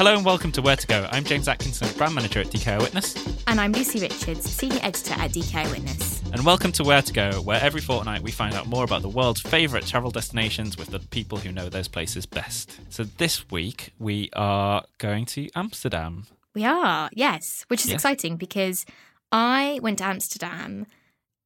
Hello and welcome to Where to Go. I'm James Atkinson, brand manager at DK Eyewitness, And I'm Lucy Richards, Senior Editor at DK Eyewitness. and welcome to Where to Go, where every fortnight we find out more about the world's favourite travel destinations with the people who know those places best. So this week we are going to Amsterdam. We are, yes, which is Yeah. exciting because I went to Amsterdam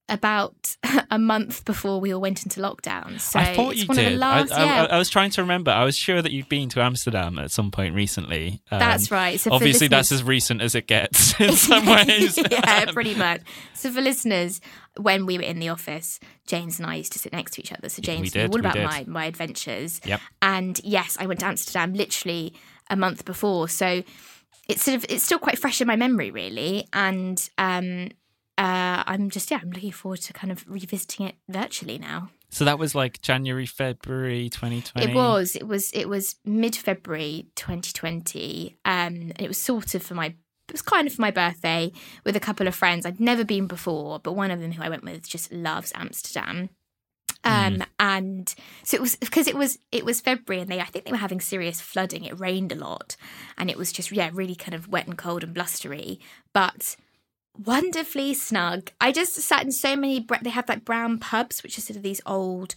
about a month before we all went into lockdown. So I thought it's you one did. of the last, I, I- yeah. I was trying to remember. I was sure that you'd been to Amsterdam at some point recently. Um, That's right. So obviously, that's as recent as it gets in some ways. yeah, pretty much. So for listeners, when we were in the office, James and I used to sit next to each other. So James did, knew all about my my adventures. Yep. And yes, I went to Amsterdam literally a month before. So it's sort of it's still quite fresh in my memory, really. And um, uh, I'm just yeah, I'm looking forward to kind of revisiting it virtually now. So that was like January, February 2020. It was. It was. It was mid February 2020. Um, and it was sort of for my. It was kind of for my birthday with a couple of friends. I'd never been before, but one of them who I went with just loves Amsterdam. Um, and so it was because it was it was February and they I think they were having serious flooding. It rained a lot, and it was just yeah really kind of wet and cold and blustery, but wonderfully snug. I just sat in so many. They have like brown pubs, which are sort of these old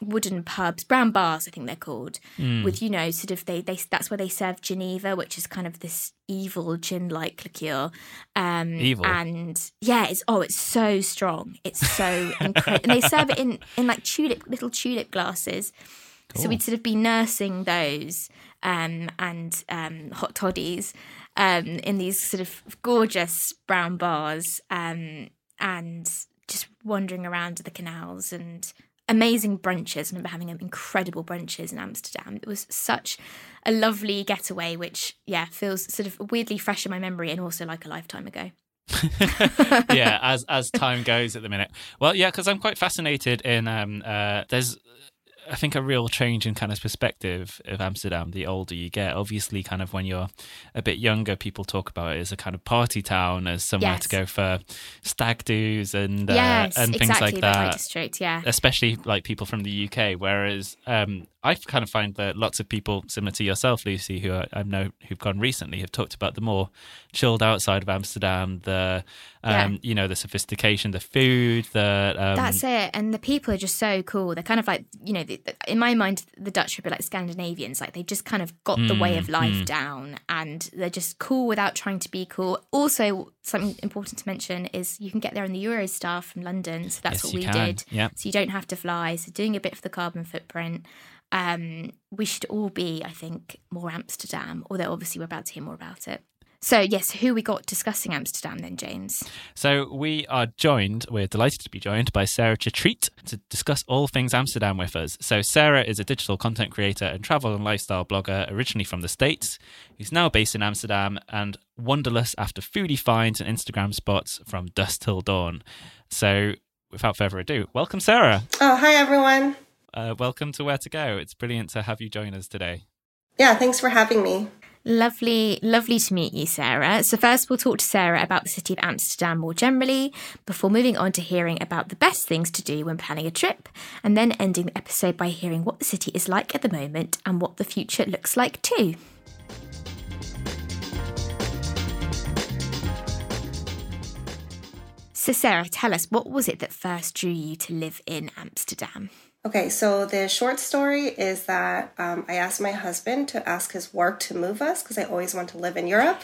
wooden pubs, brown bars, I think they're called, with you know, sort of they they that's where they serve jenever, which is kind of this evil gin like liqueur. Um, Evil? and yeah, it's oh, it's so strong, it's so incredible, and they serve it in in like tulip little tulip glasses. So we'd sort of be nursing those um, and um, hot toddies um, in these sort of gorgeous brown bars um, and just wandering around the canals and amazing brunches. I remember having incredible brunches in Amsterdam. It was such a lovely getaway, which, yeah, feels sort of weirdly fresh in my memory and also like a lifetime ago. yeah, as as time goes at the minute. Well, yeah, because I'm quite fascinated in um uh there's I think a real change in kind of perspective of Amsterdam the older you get. Obviously, kind of when you're a bit younger, people talk about it as a kind of party town, as somewhere Yes. to go for stag do's and uh, and things exactly. like that. district, yeah. Especially like people from the UK, whereas um, I kind of find that lots of people similar to yourself, Lucy, who I, I know who've gone recently, have talked about the more chilled outside of Amsterdam, the um, Yeah. you know the sophistication, the food, the um, That's it. And the people are just so cool. They're kind of like, you know, the, in my mind, the Dutch are be like Scandinavians. Like they just kind of got the way Mm, of life down and they're just cool without trying to be cool. Also, something important to mention is you can get there in the Eurostar from London. So that's Yes, what we can. did. Yeah. So you don't have to fly. So doing a bit for the carbon footprint. Um, we should all be, I think, more Amsterdam, although obviously we're about to hear more about it. So, yes, who we got discussing Amsterdam then, James? So we are joined, we're delighted to be joined by Sarah Chatreat to discuss all things Amsterdam with us. So Sarah is a digital content creator and travel and lifestyle blogger originally from the States, who's now based in Amsterdam and wanderlust after foodie finds and Instagram spots from dusk till dawn. So without further ado, welcome Sarah. Oh, hi everyone. Uh, welcome to Where to Go. It's brilliant to have you join us today. Yeah, thanks for having me. Lovely, lovely to meet you, Sarah. So, first, we'll talk to Sarah about the city of Amsterdam more generally, before moving on to hearing about the best things to do when planning a trip, and then ending the episode by hearing what the city is like at the moment and what the future looks like too. So, Sarah, tell us what was it that first drew you to live in Amsterdam? Okay, so the short story is that um, I asked my husband to ask his work to move us because I always want to live in Europe.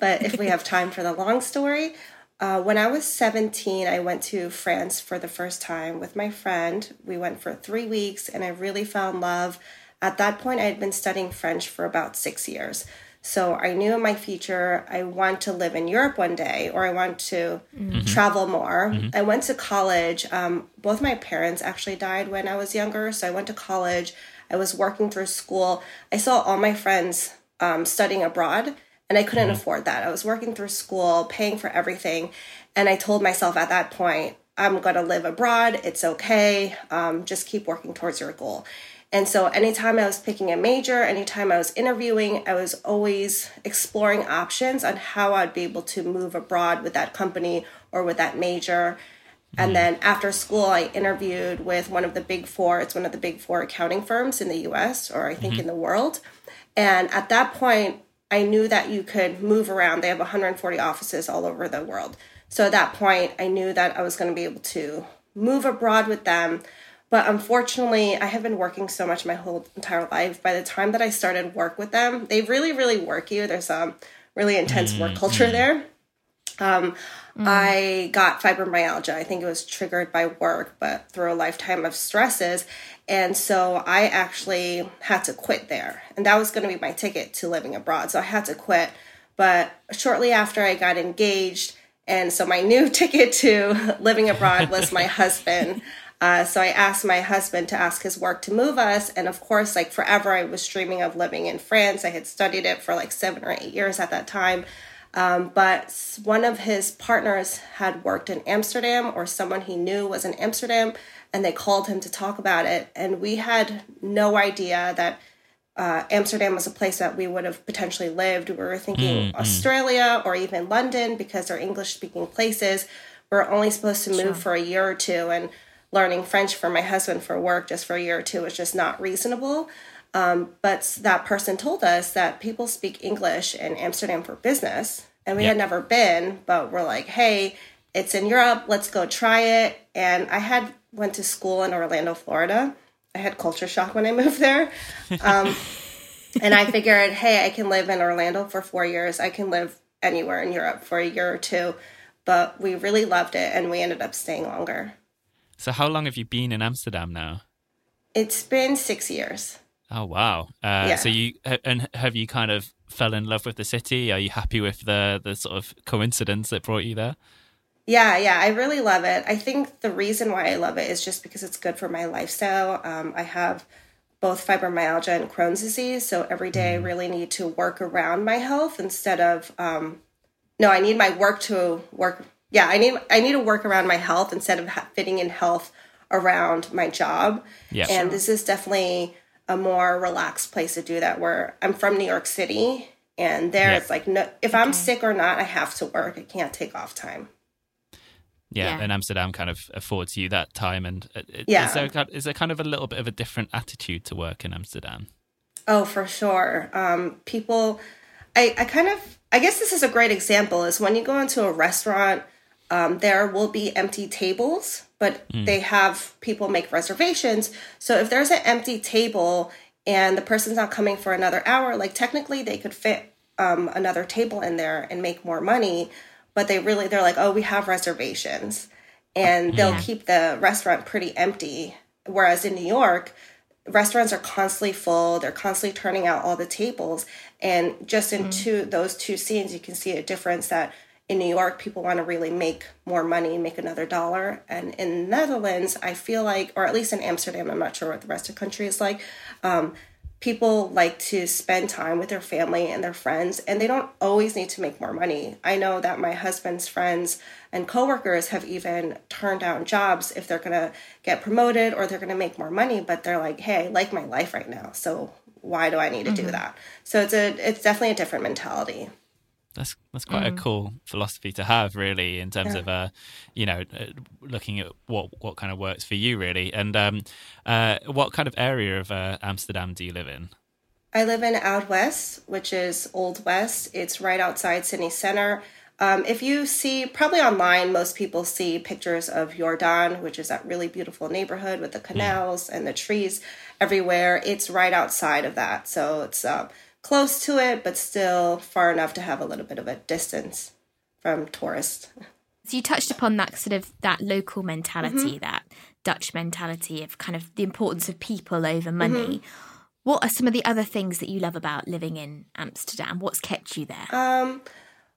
But if we have time for the long story, uh, when I was 17, I went to France for the first time with my friend. We went for three weeks and I really fell in love. At that point, I had been studying French for about six years. So I knew in my future I want to live in Europe one day or I want to mm-hmm. travel more. Mm-hmm. I went to college. Um, both my parents actually died when I was younger. So I went to college. I was working through school. I saw all my friends um, studying abroad and I couldn't mm-hmm. afford that. I was working through school, paying for everything. And I told myself at that point, I'm going to live abroad. It's okay. Um, just keep working towards your goal. And so, anytime I was picking a major, anytime I was interviewing, I was always exploring options on how I'd be able to move abroad with that company or with that major. And mm-hmm. then after school, I interviewed with one of the big four. It's one of the big four accounting firms in the US, or I think mm-hmm. in the world. And at that point, I knew that you could move around. They have 140 offices all over the world. So at that point, I knew that I was going to be able to move abroad with them. But unfortunately, I have been working so much my whole entire life. By the time that I started work with them, they really, really work you. There's a really intense mm-hmm. work culture there. Um, mm. I got fibromyalgia. I think it was triggered by work, but through a lifetime of stresses. And so I actually had to quit there. And that was going to be my ticket to living abroad. So I had to quit. But shortly after I got engaged, and so my new ticket to living abroad was my husband. Uh, so I asked my husband to ask his work to move us. And of course, like forever, I was dreaming of living in France. I had studied it for like seven or eight years at that time. Um, but one of his partners had worked in Amsterdam, or someone he knew was in Amsterdam, and they called him to talk about it. And we had no idea that uh, Amsterdam was a place that we would have potentially lived. We were thinking mm-hmm. Australia or even London because they're English speaking places. We're only supposed to move sure. for a year or two. And learning French for my husband for work just for a year or two was just not reasonable. Um, but that person told us that people speak English in Amsterdam for business, and we yep. had never been. But we're like, hey, it's in Europe. Let's go try it. And I had went to school in Orlando, Florida. I had culture shock when I moved there. Um, and I figured, hey, I can live in Orlando for four years. I can live anywhere in Europe for a year or two. But we really loved it, and we ended up staying longer. So, how long have you been in Amsterdam now? It's been six years. Oh wow! Uh, yeah. So you and have you kind of fell in love with the city? Are you happy with the the sort of coincidence that brought you there? Yeah, yeah, I really love it. I think the reason why I love it is just because it's good for my lifestyle. Um, I have both fibromyalgia and Crohn's disease, so every day I mm. really need to work around my health instead of um, no, I need my work to work yeah, I need I need to work around my health instead of fitting in health around my job. Yeah, and this is definitely a more relaxed place to do that. Where I'm from New York City, and there it's like no, if I'm sick or not, I have to work. I can't take off time. Yeah, yeah, and Amsterdam kind of affords you that time. And uh, it, yeah, is there, is there kind of a little bit of a different attitude to work in Amsterdam? Oh, for sure. Um, people, I, I kind of, I guess this is a great example. Is when you go into a restaurant um, there will be empty tables, but mm. they have people make reservations. So if there's an empty table and the person's not coming for another hour, like technically they could fit um, another table in there and make more money. But they really, they're like, oh, we have reservations. And they'll yeah. keep the restaurant pretty empty. Whereas in New York, restaurants are constantly full they're constantly turning out all the tables and just in mm. two those two scenes you can see a difference that in New York, people want to really make more money, make another dollar. And in Netherlands, I feel like, or at least in Amsterdam, I'm not sure what the rest of the country is like. Um, people like to spend time with their family and their friends, and they don't always need to make more money. I know that my husband's friends and coworkers have even turned down jobs if they're gonna get promoted or they're gonna make more money, but they're like, hey, I like my life right now, so why do I need to mm-hmm. do that? So it's a it's definitely a different mentality. That's that's quite mm. a cool philosophy to have, really, in terms yeah. of uh, you know, uh, looking at what what kind of works for you, really. And um, uh, what kind of area of uh, Amsterdam do you live in? I live in Oud West, which is Old West. It's right outside city center. Um, if you see, probably online, most people see pictures of Jordaan, which is that really beautiful neighborhood with the hmm. canals mm. and the trees everywhere. It's right outside of that. So it's uh, close to it, but still far enough to have a little bit of a distance from tourists. So you touched upon that sort of that local mentality, mm-hmm. that Dutch mentality of kind of the importance of people over money. Mm-hmm. What are some of the other things that you love about living in Amsterdam? What's kept you there? Um,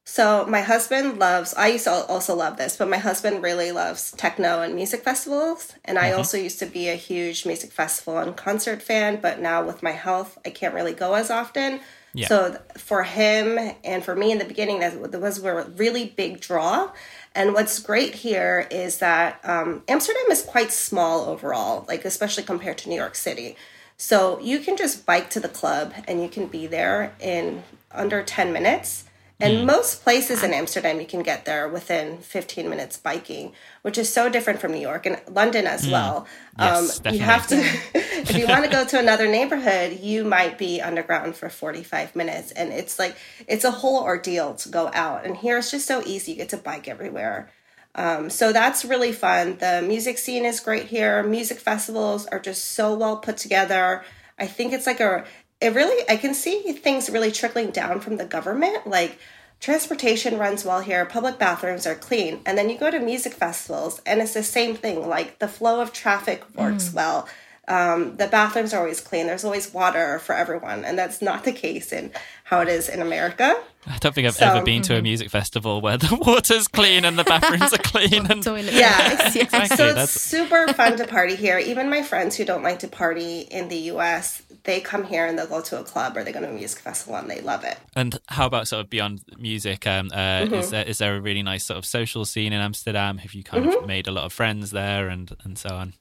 so my husband loves. I used to also love this, but my husband really loves techno and music festivals. And I mm-hmm. also used to be a huge music festival and concert fan, but now with my health, I can't really go as often. Yeah. So for him and for me in the beginning, that was a really big draw. And what's great here is that um, Amsterdam is quite small overall, like especially compared to New York City. So you can just bike to the club and you can be there in under 10 minutes and mm. most places in Amsterdam, you can get there within 15 minutes biking, which is so different from New York and London as mm. well. Yes, um, you have to, if you want to go to another neighborhood, you might be underground for 45 minutes. And it's like, it's a whole ordeal to go out. And here it's just so easy. You get to bike everywhere. Um, so that's really fun. The music scene is great here. Music festivals are just so well put together. I think it's like a it really i can see things really trickling down from the government like transportation runs well here public bathrooms are clean and then you go to music festivals and it's the same thing like the flow of traffic works mm. well um, the bathrooms are always clean there's always water for everyone and that's not the case in how it is in america I don't think I've so, ever been to a mm-hmm. music festival where the water's clean and the bathrooms are clean. And yeah, exactly. so it's super fun to party here. Even my friends who don't like to party in the U.S., they come here and they'll go to a club or they go to a music festival and they love it. And how about sort of beyond music? Um, uh, mm-hmm. Is there is there a really nice sort of social scene in Amsterdam? Have you kind mm-hmm. of made a lot of friends there and and so on?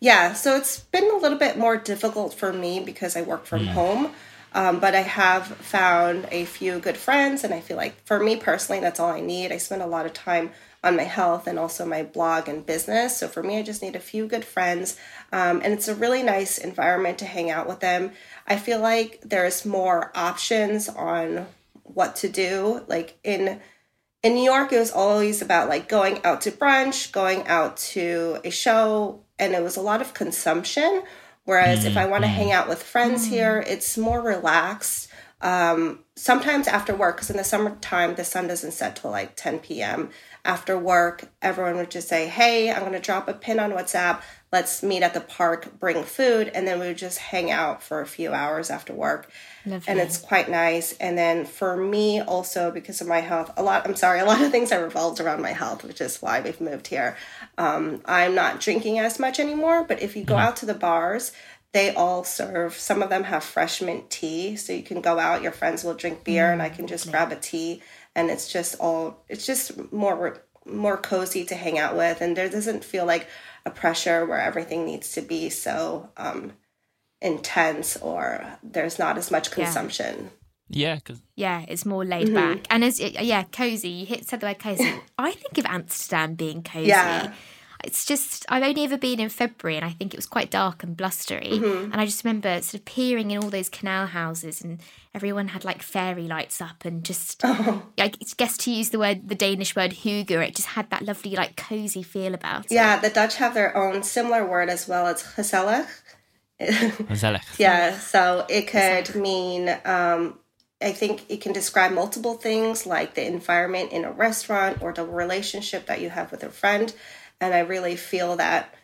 Yeah, so it's been a little bit more difficult for me because I work from mm. home. Um, but I have found a few good friends, and I feel like for me personally, that's all I need. I spend a lot of time on my health and also my blog and business. So for me, I just need a few good friends, um, and it's a really nice environment to hang out with them. I feel like there's more options on what to do. Like in in New York, it was always about like going out to brunch, going out to a show, and it was a lot of consumption Whereas mm if I want to mm hang out with friends mm here, it's more relaxed. Um, sometimes after work, because in the summertime, the sun doesn't set till like 10 p.m. After work, everyone would just say, Hey, I'm going to drop a pin on WhatsApp. Let's meet at the park, bring food. And then we would just hang out for a few hours after work. Lovely. And it's quite nice. And then for me, also because of my health, a lot, I'm sorry, a lot of things are revolved around my health, which is why we've moved here. Um, I'm not drinking as much anymore, but if you go mm-hmm. out to the bars, they all serve some of them have fresh mint tea so you can go out your friends will drink beer mm, and i can just yeah. grab a tea and it's just all it's just more more cozy to hang out with and there doesn't feel like a pressure where everything needs to be so um, intense or there's not as much consumption yeah, cause... yeah, it's more laid mm-hmm. back, and as yeah, cozy. You hit said the word cozy. I think of Amsterdam being cozy. Yeah. It's just I've only ever been in February, and I think it was quite dark and blustery. Mm-hmm. And I just remember sort of peering in all those canal houses, and everyone had like fairy lights up, and just oh. I guess to use the word the Danish word hygge, it just had that lovely like cozy feel about yeah, it. Yeah, the Dutch have their own similar word as well. It's gezellig. yeah, so it could mean um, I think it can describe multiple things like the environment in a restaurant or the relationship that you have with a friend. And I really feel that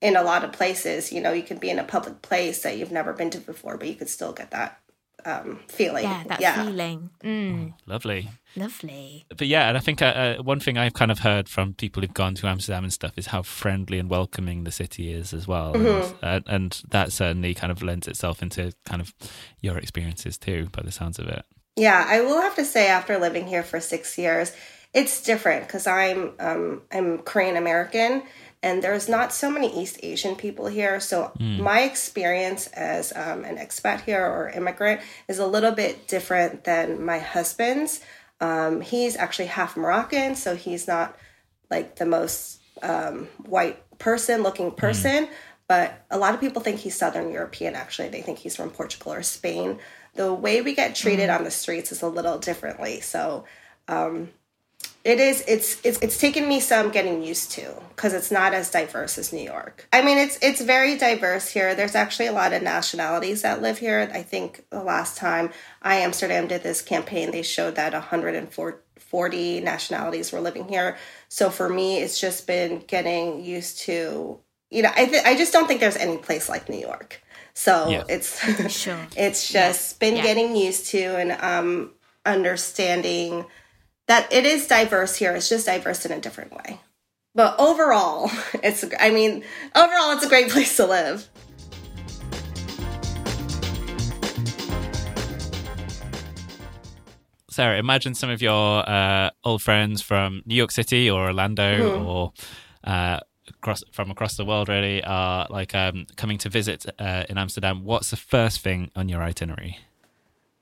in a lot of places, you know, you can be in a public place that you've never been to before, but you could still get that um, feeling. Yeah, that yeah. feeling. Mm. Lovely. Lovely. But yeah, and I think uh, uh, one thing I've kind of heard from people who've gone to Amsterdam and stuff is how friendly and welcoming the city is as well. Mm-hmm. And, uh, and that certainly kind of lends itself into kind of your experiences too, by the sounds of it. Yeah, I will have to say, after living here for six years, it's different because I'm um, I'm Korean American, and there's not so many East Asian people here. So my experience as um, an expat here or immigrant is a little bit different than my husband's. Um, he's actually half Moroccan, so he's not like the most um, white person looking person. But a lot of people think he's Southern European, actually. They think he's from Portugal or Spain. The way we get treated on the streets is a little differently. So um, it is it's it's it's taken me some getting used to because it's not as diverse as New York. I mean, it's it's very diverse here. There's actually a lot of nationalities that live here. I think the last time I Amsterdam did this campaign, they showed that 140 nationalities were living here. So for me, it's just been getting used to. You know, I th- I just don't think there's any place like New York. So Yeah. it's Sure. it's just been Yeah. getting used to and um understanding that it is diverse here. It's just diverse in a different way. But overall, it's I mean, overall it's a great place to live. Sarah, imagine some of your uh, old friends from New York City or Orlando Mm-hmm. or uh, across from across the world really are like um, coming to visit uh, in Amsterdam. What's the first thing on your itinerary?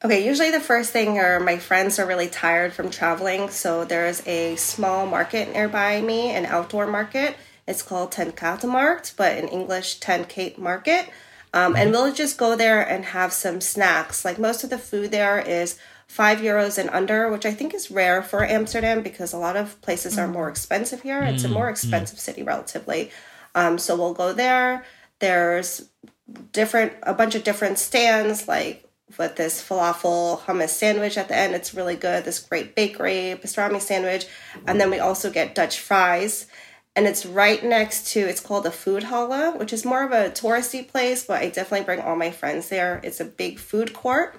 Okay, usually the first thing are my friends are really tired from traveling, so there's a small market nearby me, an outdoor market. It's called Ten Markt, but in English, Ten Kate Market. Um, and we'll just go there and have some snacks. Like most of the food there is five euros and under, which I think is rare for Amsterdam because a lot of places are more expensive here. It's a more expensive city relatively. Um, so we'll go there. There's different a bunch of different stands like with this falafel hummus sandwich at the end. It's really good. This great bakery pastrami sandwich. And then we also get dutch fries. And it's right next to it's called the Foodhallen which is more of a touristy place but i definitely bring all my friends there. It's a big food court.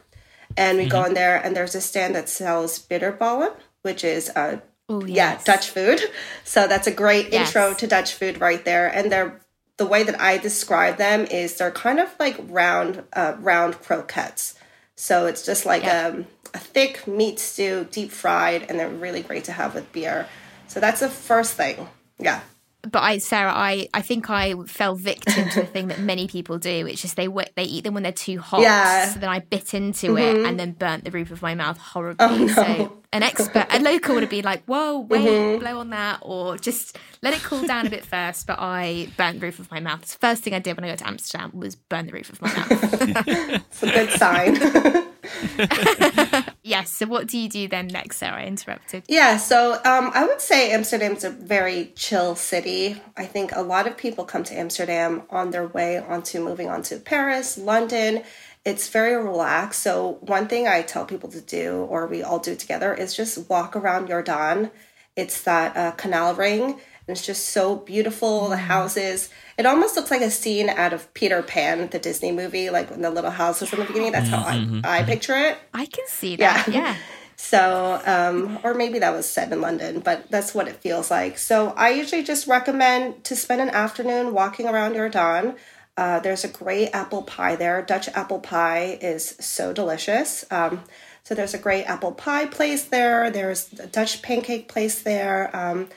And we go in there and there's a stand that sells bitterballen which is uh Oh, yeah yes. dutch food. So that's a great Yes. intro to dutch food right there. And they're the way that i describe them is they're kind of like round uh, round croquettes so it's just like Yeah. um, a thick meat stew deep fried and they're really great to have with beer so that's the first thing yeah But I, Sarah, I, I think I fell victim to the thing that many people do, which is they they eat them when they're too hot. Yeah. So then I bit into it and then burnt the roof of my mouth horribly. Oh, no. So an expert, a local would have been like, "Whoa, wait, blow on that," or just let it cool down a bit first. But I burnt the roof of my mouth. The first thing I did when I got to Amsterdam was burn the roof of my mouth. it's a good sign yes. So what do you do then next, Sarah? I interrupted. Yeah, so um, I would say Amsterdam's a very chill city. I think a lot of people come to Amsterdam on their way onto moving on to Paris, London. It's very relaxed. So one thing I tell people to do, or we all do together, is just walk around Jordaan. It's that uh, canal ring, and it's just so beautiful. The houses. It almost looks like a scene out of Peter Pan, the Disney movie, like in the little houses in the beginning. That's how I, I picture it. I can see that. Yeah. Yeah. So, um, or maybe that was set in London, but that's what it feels like. So, I usually just recommend to spend an afternoon walking around Jordaan. Uh, there's a great apple pie there. Dutch apple pie is so delicious. Um, so, there's a great apple pie place there. There's a Dutch pancake place there. Um,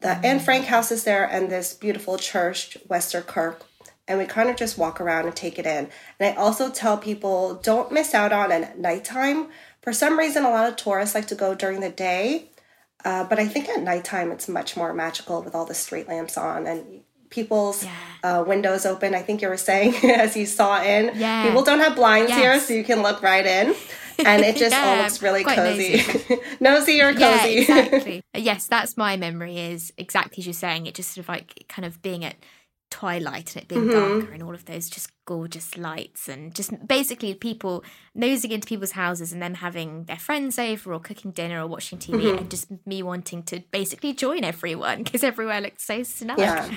the Anne Frank house is there, and this beautiful church, Westerkerk. And we kind of just walk around and take it in. And I also tell people don't miss out on at nighttime. For some reason, a lot of tourists like to go during the day, uh, but I think at nighttime it's much more magical with all the street lamps on and people's uh, windows open. I think you were saying as you saw in. Yeah. People don't have blinds here, so you can look right in. And it just all looks really cozy. Nosy or cozy. Yeah, exactly. yes, that's my memory. Is exactly as you're saying. It just sort of like kind of being at twilight and it being Mm-hmm. darker and all of those just gorgeous lights and just basically people nosing into people's houses and then having their friends over or cooking dinner or watching TV Mm-hmm. and just me wanting to basically join everyone because everywhere looks so snug. Yeah.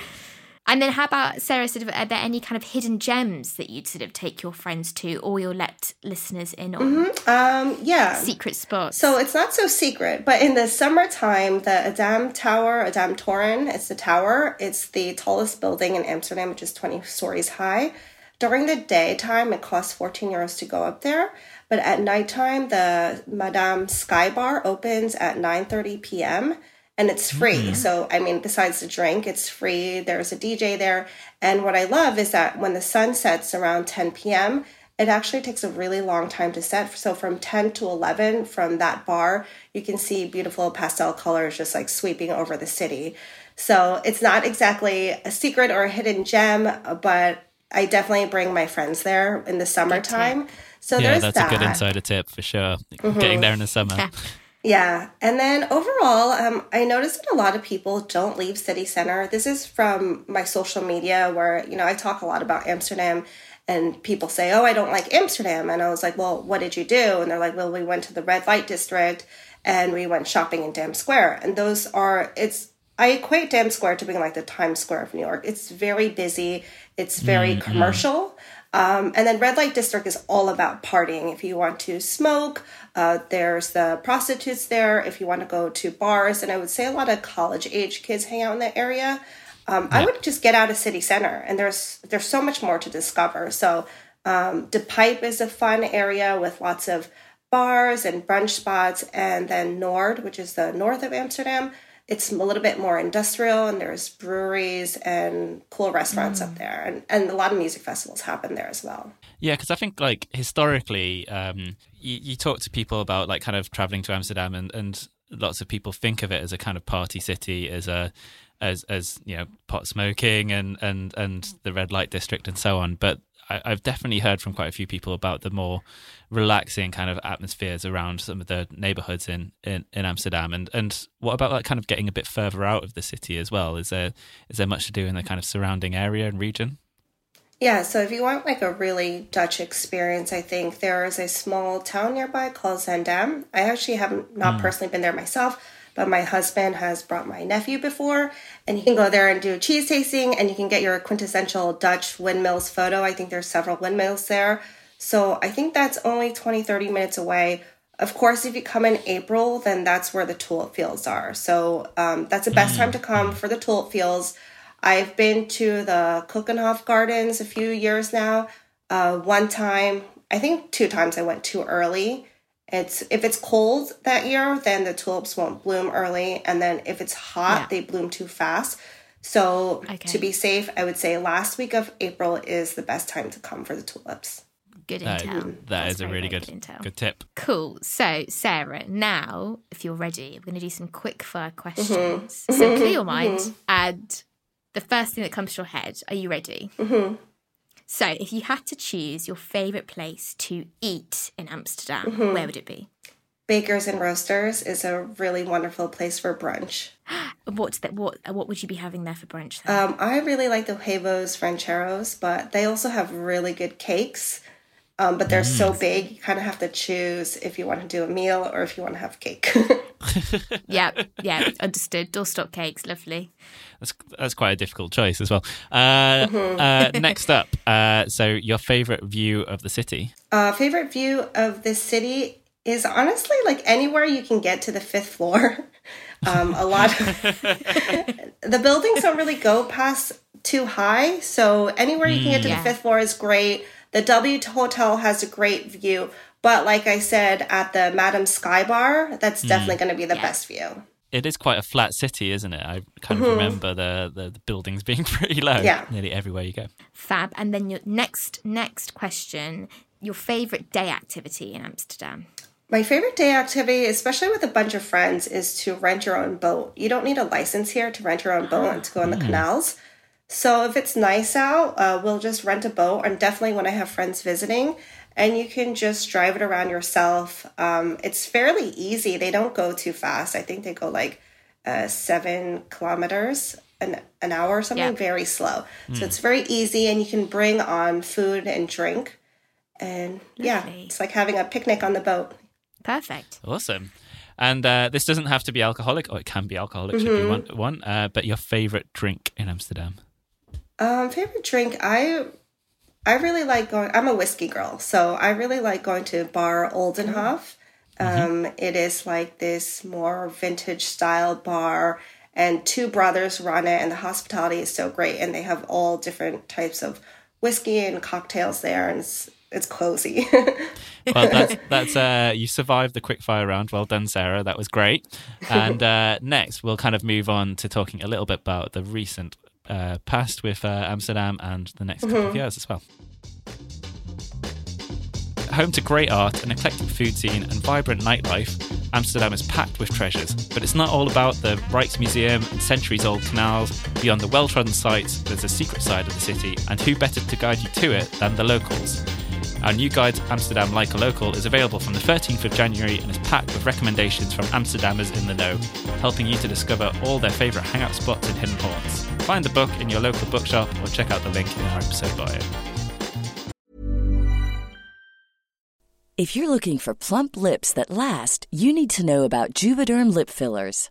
And then how about Sarah? Sort of, are there any kind of hidden gems that you'd sort of take your friends to, or you'll let listeners in on um, yeah. secret spots? So it's not so secret, but in the summertime, the A'DAM Tower, A'DAM Toren, it's the tower. It's the tallest building in Amsterdam, which is 20 stories high. During the daytime, it costs 14 euros to go up there. But at nighttime, the Madam Sky Bar opens at 9.30 p.m. and it's free. Mm-hmm. So, I mean, besides the drink, it's free. There's a DJ there. And what I love is that when the sun sets around 10 p.m., it actually takes a really long time to set. So, from 10 to 11 from that bar, you can see beautiful pastel colors just like sweeping over the city. So, it's not exactly a secret or a hidden gem, but I definitely bring my friends there in the summertime. So, yeah, there's that's that. a good insider tip for sure. Mm-hmm. Getting there in the summer. Yeah. And then overall, um, I noticed that a lot of people don't leave city center. This is from my social media where, you know, I talk a lot about Amsterdam and people say, oh, I don't like Amsterdam. And I was like, well, what did you do? And they're like, well, we went to the red light district and we went shopping in Dam Square. And those are, it's, I equate Dam Square to being like the Times Square of New York. It's very busy, it's very commercial. Um, and then red light district is all about partying. If you want to smoke, uh, there's the prostitutes there. If you want to go to bars, and I would say a lot of college age kids hang out in that area. Um, I would just get out of city center, and there's there's so much more to discover. So um, De Pijp is a fun area with lots of bars and brunch spots, and then Noord, which is the north of Amsterdam. It's a little bit more industrial, and there's breweries and cool restaurants up there, and, and a lot of music festivals happen there as well. Yeah, because I think like historically, um, you, you talk to people about like kind of traveling to Amsterdam, and, and lots of people think of it as a kind of party city, as a as as you know pot smoking and and and the red light district and so on. But I, I've definitely heard from quite a few people about the more relaxing kind of atmospheres around some of the neighborhoods in, in, in Amsterdam. And and what about like kind of getting a bit further out of the city as well? Is there is there much to do in the kind of surrounding area and region? Yeah, so if you want like a really Dutch experience, I think there is a small town nearby called Zaandam. I actually have not hmm. personally been there myself, but my husband has brought my nephew before, and you can go there and do a cheese tasting, and you can get your quintessential Dutch windmills photo. I think there's several windmills there. So I think that's only 20, 30 minutes away. Of course, if you come in April, then that's where the tulip fields are. So um, that's the best time to come for the tulip fields. I've been to the Keukenhof Gardens a few years now. Uh, one time, I think two times I went too early. It's if it's cold that year, then the tulips won't bloom early, and then if it's hot, Yeah. they bloom too fast. So Okay. to be safe, I would say last week of April is the best time to come for the tulips. Good That- intel. that That's is a really very good intel. good tip. Cool. So, Sarah, now, if you're ready, we're going to do some quick fire Mm-hmm. questions. So, clear your mind and the first thing that comes to your head. Are you ready? Mm-hmm. So, if you had to choose your favourite place to eat in Amsterdam, Mm-hmm. where would it be? Bakers and Roasters is a really wonderful place for brunch. What's that? What What would you be having there for brunch? Um, I really like the Huevos Rancheros, but they also have really good cakes. Um, but they're so big, you kind of have to choose if you want to do a meal or if you want to have cake. yeah, yeah, understood. Doorstop cakes, lovely. That's that's quite a difficult choice as well. Uh, uh, next up, uh, so your favorite view of the city? uh, favorite view of the city is honestly like anywhere you can get to the fifth floor. Um, a lot the buildings don't really go past too high, so anywhere you can get to Yeah. the fifth floor is great. The W Hotel has a great view, but like I said at the Madam Sky Bar, that's hmm. definitely going to be the Yeah. best view. It is quite a flat city, isn't it? I kind of mm-hmm. remember the, the, the buildings being pretty low Yeah. nearly everywhere you go. Fab. And then your next next question: your favourite day activity in Amsterdam? My favorite day activity, especially with a bunch of friends, is to rent your own boat. You don't need a license here to rent your own boat ah. and to go on the hmm. canals. So if it's nice out, uh, we'll just rent a boat, and definitely when I have friends visiting, and you can just drive it around yourself. Um, it's fairly easy. They don't go too fast. I think they go like uh, seven kilometers an, an hour or something, Yeah. very slow. So it's very easy, and you can bring on food and drink. And yeah, Lovely. it's like having a picnic on the boat. Perfect. Awesome. And uh, this doesn't have to be alcoholic, or it can be alcoholic if you want one. Uh, but your favorite drink in Amsterdam? Um, favorite drink, I I really like going. I'm a whiskey girl, so I really like going to Bar Oldenhof. Um, it is like this more vintage style bar, and two brothers run it, and the hospitality is so great, and they have all different types of whiskey and cocktails there, and it's it's cozy. well, that's that's uh, you survived the quickfire round. Well done, Sarah. That was great. And uh, next, we'll kind of move on to talking a little bit about the recent uh, past with uh, Amsterdam and the next couple of years as well. Home to great art, an eclectic food scene, and vibrant nightlife, Amsterdam is packed with treasures. But it's not all about the Rijksmuseum and centuries old canals. Beyond the well trodden sites, there's a secret side of the city, and who better to guide you to it than the locals? Our new guide, Amsterdam Like a Local, is available from the 13th of January and is packed with recommendations from Amsterdammers in the know, helping you to discover all their favourite hangout spots and hidden haunts. Find the book in your local bookshop or check out the link in our episode bio. If you're looking for plump lips that last, you need to know about Juvederm lip fillers.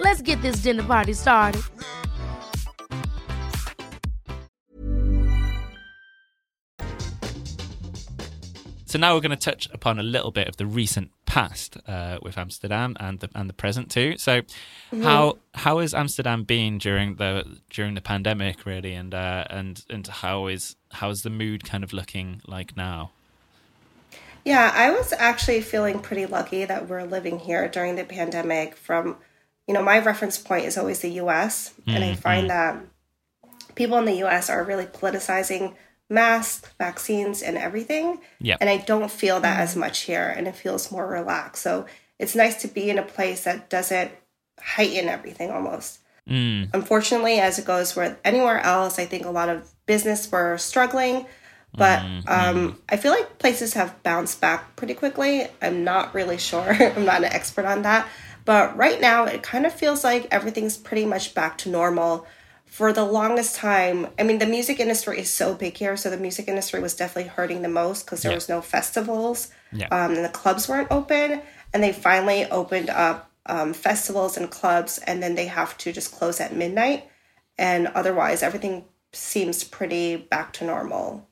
Let's get this dinner party started. So now we're going to touch upon a little bit of the recent past uh, with Amsterdam and the and the present too. So how how has Amsterdam been during the during the pandemic really, and uh, and and how is how is the mood kind of looking like now? Yeah, I was actually feeling pretty lucky that we're living here during the pandemic. From, you know, my reference point is always the US. And I find that people in the US are really politicizing masks, vaccines, and everything. Yeah. And I don't feel that as much here, and it feels more relaxed. So it's nice to be in a place that doesn't heighten everything almost. Mm. Unfortunately, as it goes with anywhere else, I think a lot of business were struggling. But um, I feel like places have bounced back pretty quickly. I'm not really sure. I'm not an expert on that. But right now, it kind of feels like everything's pretty much back to normal. For the longest time, I mean, the music industry is so big here. So the music industry was definitely hurting the most because there Yeah. was no festivals Yeah. um, and the clubs weren't open. And they finally opened up um, festivals and clubs, and then they have to just close at midnight. And otherwise, everything seems pretty back to normal,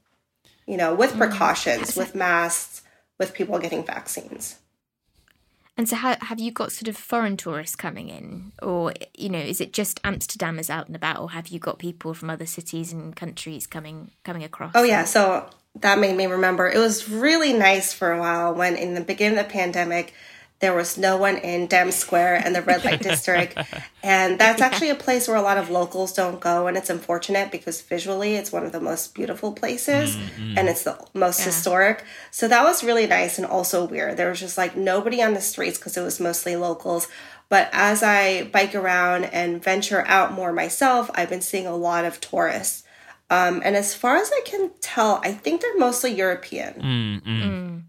you know, with precautions, with masks, with people getting vaccines. And so, how, have you got sort of foreign tourists coming in, or you know, is it just Amsterdammers out and about, or have you got people from other cities and countries coming coming across? Oh yeah, so that made me remember. It was really nice for a while when in the beginning of the pandemic there was no one in Dam Square and the red light district. And that's actually a place where a lot of locals don't go and it's unfortunate because visually it's one of the most beautiful places mm-hmm. and it's the most historic. So that was really nice and also weird. There was just like nobody on the streets because it was mostly locals. But as I bike around and venture out more myself, I've been seeing a lot of tourists. Um, and as far as I can tell, I think they're mostly European. I,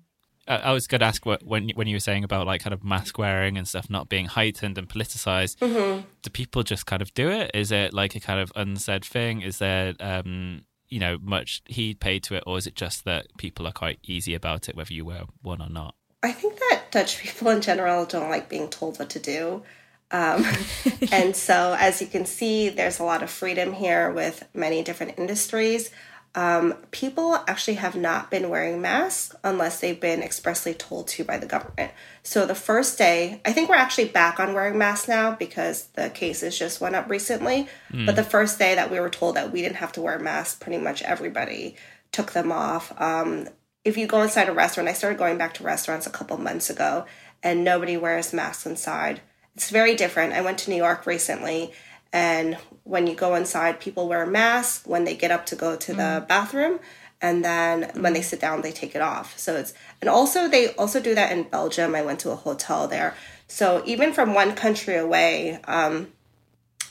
I was going to ask what when when you were saying about like kind of mask wearing and stuff not being heightened and politicized. Do people just kind of do it? Is it like a kind of unsaid thing? Is there um you know much heed paid to it, or is it just that people are quite easy about it, whether you wear one or not? I think that Dutch people in general don't like being told what to do. Um, and so, as you can see, there's a lot of freedom here with many different industries. Um, people actually have not been wearing masks unless they've been expressly told to by the government. So the first day, I think we're actually back on wearing masks now because the cases just went up recently. Mm. But the first day that we were told that we didn't have to wear masks, pretty much everybody took them off. Um, if you go inside a restaurant, I started going back to restaurants a couple months ago, and nobody wears masks inside. It's very different. I went to New York recently, and when you go inside, people wear masks when they get up to go to mm. the bathroom, and then when they sit down, they take it off. So it's and also they also do that in Belgium. I went to a hotel there, so even from one country away, um,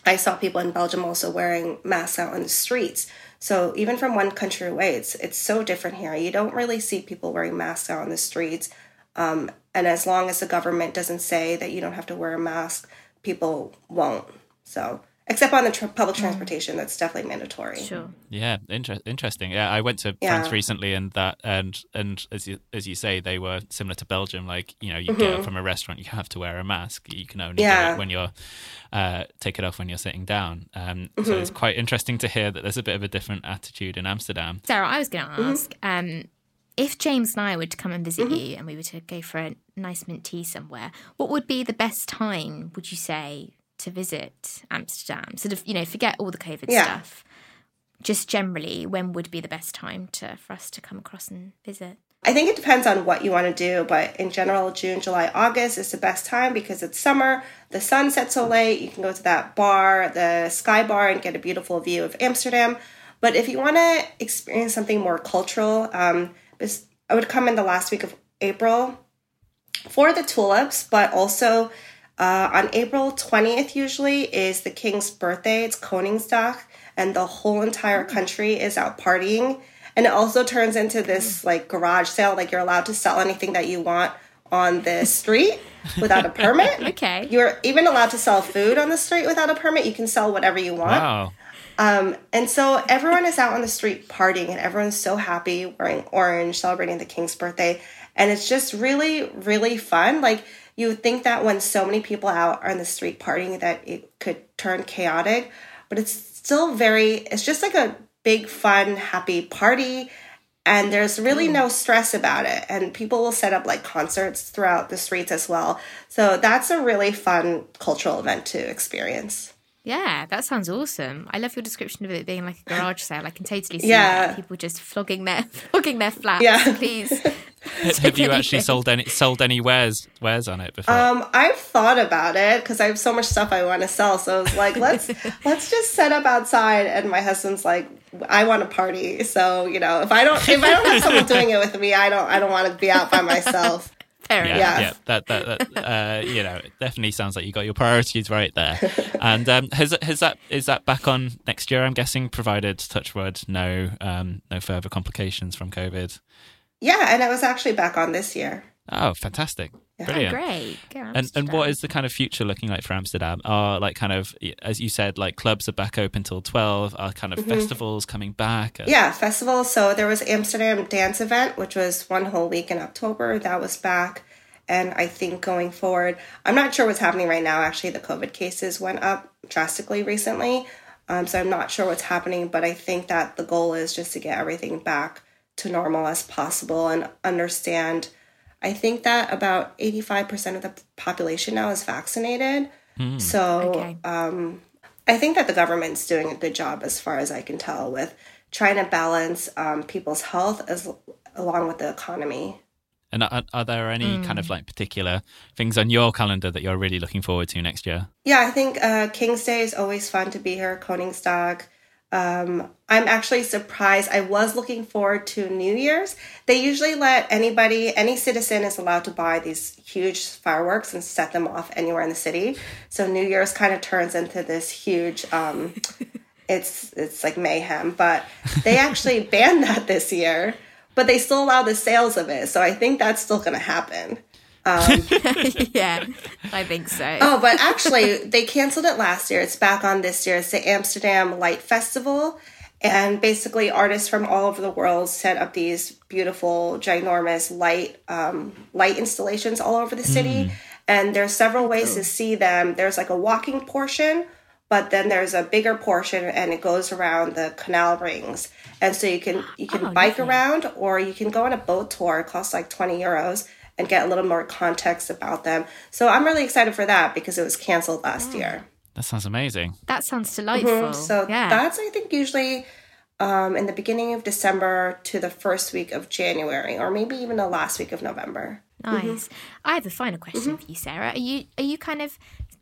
I saw people in Belgium also wearing masks out on the streets. So even from one country away, it's it's so different here. You don't really see people wearing masks out on the streets. Um, and as long as the government doesn't say that you don't have to wear a mask, people won't. So except on the tr- public mm. transportation that's definitely mandatory sure yeah inter- interesting yeah i went to yeah. france recently and that and and as you as you say they were similar to belgium like you know you mm-hmm. get up mm-hmm. from a restaurant you have to wear a mask you can only yeah. do it when you're uh, take it off when you're sitting down um, mm-hmm. so it's quite interesting to hear that there's a bit of a different attitude in amsterdam sarah i was going to mm-hmm. ask mm-hmm. um, if James and I were to come and visit mm-hmm. you and we were to go for a nice mint tea somewhere, what would be the best time, would you say, to visit Amsterdam? Sort of, you know, forget all the COVID yeah. stuff. Just generally, when would be the best time to for us to come across and visit? I think it depends on what you want to do, but in general, June, July, August is the best time because it's summer. The sun sets so late. You can go to that bar, the Sky Bar, and get a beautiful view of Amsterdam. But if you want to experience something more cultural, um, I would come in the last week of April for the tulips, but also uh, on April 20th, usually, is the king's birthday. It's Koningsdag, and the whole entire country is out partying. And it also turns into this like garage sale, like you're allowed to sell anything that you want on the street without a permit. okay. You're even allowed to sell food on the street without a permit. You can sell whatever you want. Wow. Um, and so everyone is out on the street partying, and everyone's so happy, wearing orange, celebrating the king's birthday. And it's just really, really fun. Like, you would think that when so many people out are in the street partying that it could turn chaotic, but it's still very, it's just like a big, fun, happy party. And there's really mm. no stress about it. And people will set up like concerts throughout the streets as well. So that's a really fun cultural event to experience. Yeah, that sounds awesome. I love your description of it being like a garage sale. I can totally see yeah. people just flogging their flogging their flats. Yeah. Please. have you actually sold any sold any wares wares on it before? Um, I've thought about it because I have so much stuff I want to sell. So I was like, let's let's just set up outside. And my husband's like, I want to party. So you know, if I don't if I don't have someone doing it with me, I don't I don't want to be out by myself. Fair yeah, enough. yeah, that that, that uh, you know, it definitely sounds like you got your priorities right there. and um, has has that is that back on next year? I'm guessing, provided touchwood, no um, no further complications from COVID. Yeah, and it was actually back on this year. Oh, fantastic! Brilliant. Oh, great. And and what is the kind of future looking like for Amsterdam? Are like kind of as you said, like clubs are back open till twelve. Are kind of mm-hmm. festivals coming back? Yeah, festivals. So there was Amsterdam Dance Event, which was one whole week in October. That was back. And I think going forward, I'm not sure what's happening right now. Actually, the COVID cases went up drastically recently. Um, so I'm not sure what's happening, but I think that the goal is just to get everything back to normal as possible and understand I think that about 85% of the population now is vaccinated. Mm. So okay. um, I think that the government's doing a good job, as far as I can tell, with trying to balance um, people's health as along with the economy. And are, are there any mm. kind of like particular things on your calendar that you're really looking forward to next year? Yeah, I think uh, King's Day is always fun to be here. Koningsdag. Um, I'm actually surprised. I was looking forward to New Year's. They usually let anybody, any citizen is allowed to buy these huge fireworks and set them off anywhere in the city. So New Year's kind of turns into this huge, um, it's it's like mayhem. But they actually banned that this year, but they still allow the sales of it. So I think that's still going to happen. Um, yeah, I think so. oh, but actually, they canceled it last year. It's back on this year. It's the Amsterdam Light Festival. And basically, artists from all over the world set up these beautiful, ginormous light um, light installations all over the city. Mm. And there's several ways to see them. There's like a walking portion, but then there's a bigger portion and it goes around the canal rings. And so you can you can Oh, bike around or you can go on a boat tour. It costs like 20 euros and get a little more context about them. So I'm really excited for that because it was canceled last year. That sounds amazing. That sounds mm-hmm. delightful. So yeah. that's I think usually um, in the beginning of December to the first week of January, or maybe even the last week of November. Nice. Mm-hmm. I have a final question mm-hmm. for you, Sarah. Are you are you kind of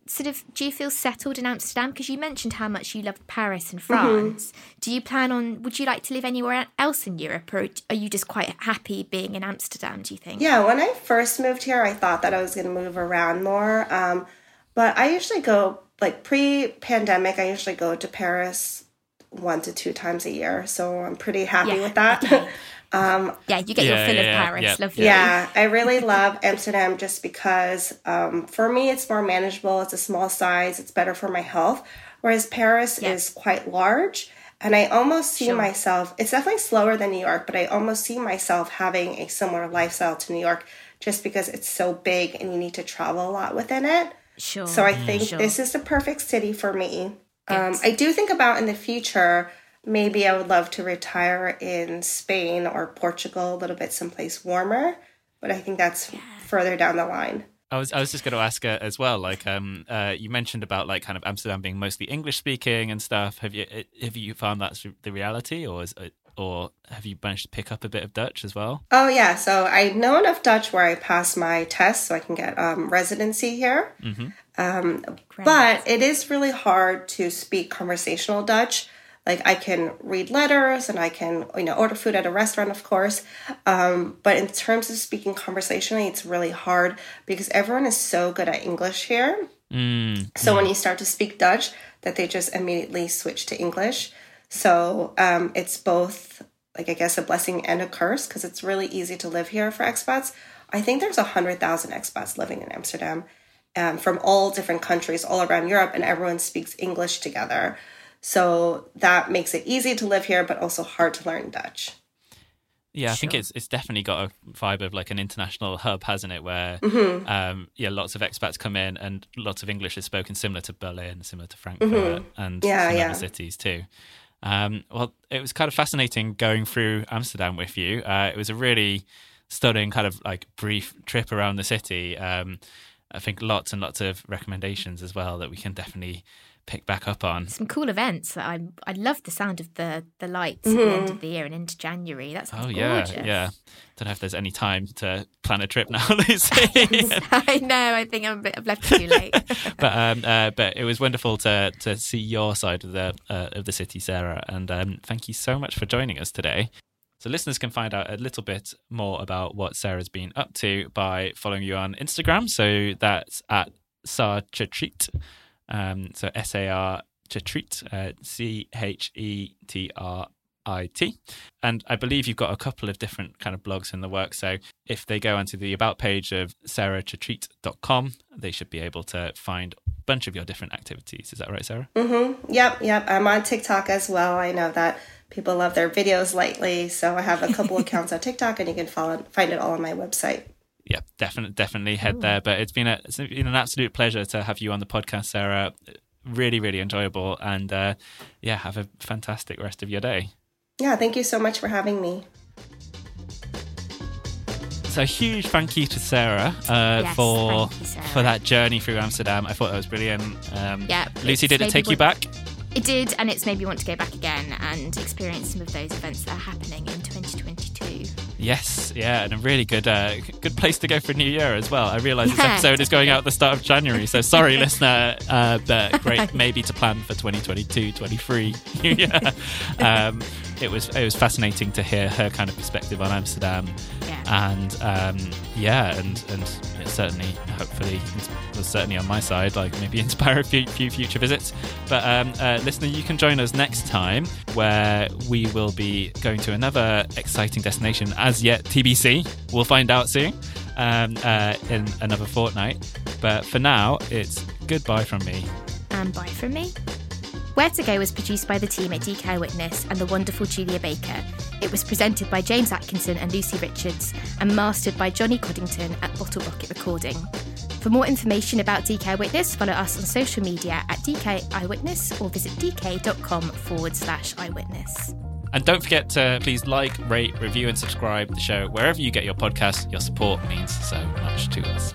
sort of do you feel settled in Amsterdam? Because you mentioned how much you loved Paris and France. Do you plan on? Would you like to live anywhere else in Europe, or are you just quite happy being in Amsterdam? Do you think? Yeah, when I first moved here, I thought that I was going to move around more. Um, but I usually go, like pre pandemic, I usually go to Paris one to two times a year. So I'm pretty happy Yeah, with that. okay. Yeah, you get your fill yeah, of Paris. yeah. Lovely. Yeah, I really love Amsterdam just because um, for me it's more manageable. It's a small size. It's better for my health. Whereas Paris Yeah. is quite large, and I almost see Sure. myself. It's definitely slower than New York, but I almost see myself having a similar lifestyle to New York, just because it's so big and you need to travel a lot within it. Sure. So I think Sure. this is the perfect city for me. Um, I do think about in the future, maybe I would love to retire in Spain or Portugal, a little bit someplace warmer, but I think that's further down the line. I was I was just going to ask uh, as well. Like, um, uh, you mentioned about like kind of Amsterdam being mostly English speaking and stuff. Have you uh, have you found that's the reality, or is it, or have you managed to pick up a bit of Dutch as well? Oh, yeah. So I know enough Dutch where I pass my test so I can get um, residency here. Um, but it is really hard to speak conversational Dutch. Like I can read letters and I can, you know, order food at a restaurant, of course. Um, but in terms of speaking conversationally, it's really hard because everyone is so good at English here. So when you start to speak Dutch, that they just immediately switch to English. So um, it's both, like I guess, a blessing and a curse because it's really easy to live here for expats. I think there's a hundred thousand expats living in Amsterdam, um, from all different countries all around Europe, and everyone speaks English together. So that makes it easy to live here, but also hard to learn Dutch. Yeah, I think it's it's definitely got a vibe of like an international hub, hasn't it? Where Mm-hmm. um, yeah, lots of expats come in and lots of English is spoken, similar to Berlin, similar to Frankfurt, and Mm-hmm. Yeah, some yeah. other cities too. Um, well, it was kind of fascinating going through Amsterdam with you. Uh, it was a really stunning kind of like brief trip around the city. Um, I think lots and lots of recommendations as well that we can definitely pick back up on. Some cool events that I I love the sound of the the lights at the end of the year and into January. That's sounds Oh yeah, gorgeous. yeah. Don't know if there's any time to plan a trip now, Lucy. I know. I think I'm a bit, I've left it too late. but um, uh, but it was wonderful to to see your side of the uh, of the city, Sarah, and um, thank you so much for joining us today. So listeners can find out a little bit more about what Sarah's been up to by following you on Instagram. So that's at sarchetrit. Um, so S A R Chetrit, uh, C H E T R I T. And I believe you've got a couple of different kind of blogs in the work. So if they go onto the about page of sarahchetrit.com, they should be able to find a bunch of your different activities. Is that right, Sarah? Yep, yep. I'm on TikTok as well. I know that people love their videos lately, so I have a couple accounts on TikTok, and you can follow, find it all on my website. Yeah, definitely, definitely head there. But it's been a it's been an absolute pleasure to have you on the podcast, Sarah. Really, really enjoyable, and uh, yeah, have a fantastic rest of your day. Yeah, thank you so much for having me. So huge thank you to Sarah uh, Yes, for you, Sarah. for that journey through Amsterdam. I thought that was brilliant. Um, Yeah, Lucy, did it maybe take you what- back? It did, and it's made me want to go back again and experience some of those events that are happening in 2022. Yes, yeah, and a really good uh, good place to go for New Year as well. I realise this episode is going out at the start of January, so sorry, listener, uh, but great maybe to plan for 2022, 23 New Year. Um, it was it was fascinating to hear her kind of perspective on Amsterdam, Yeah. And um, yeah, and and it certainly, hopefully, was certainly on my side, like maybe inspire a few, few future visits. But um, uh, listener, you can join us next time where we will be going to another exciting destination. As yet, TBC. We'll find out soon um, uh, in another fortnight. But for now, it's goodbye from me. And bye from me. Where to Go was produced by the team at DK Eyewitness and the wonderful Julia Baker. It was presented by James Atkinson and Lucy Richards and mastered by Johnny Coddington at Bottle Rocket Recording. For more information about DK Eyewitness, follow us on social media at DK Eyewitness or visit dk.com forward slash eyewitness. And don't forget to please like, rate, review, and subscribe the show wherever you get your podcast. Your support means so much to us.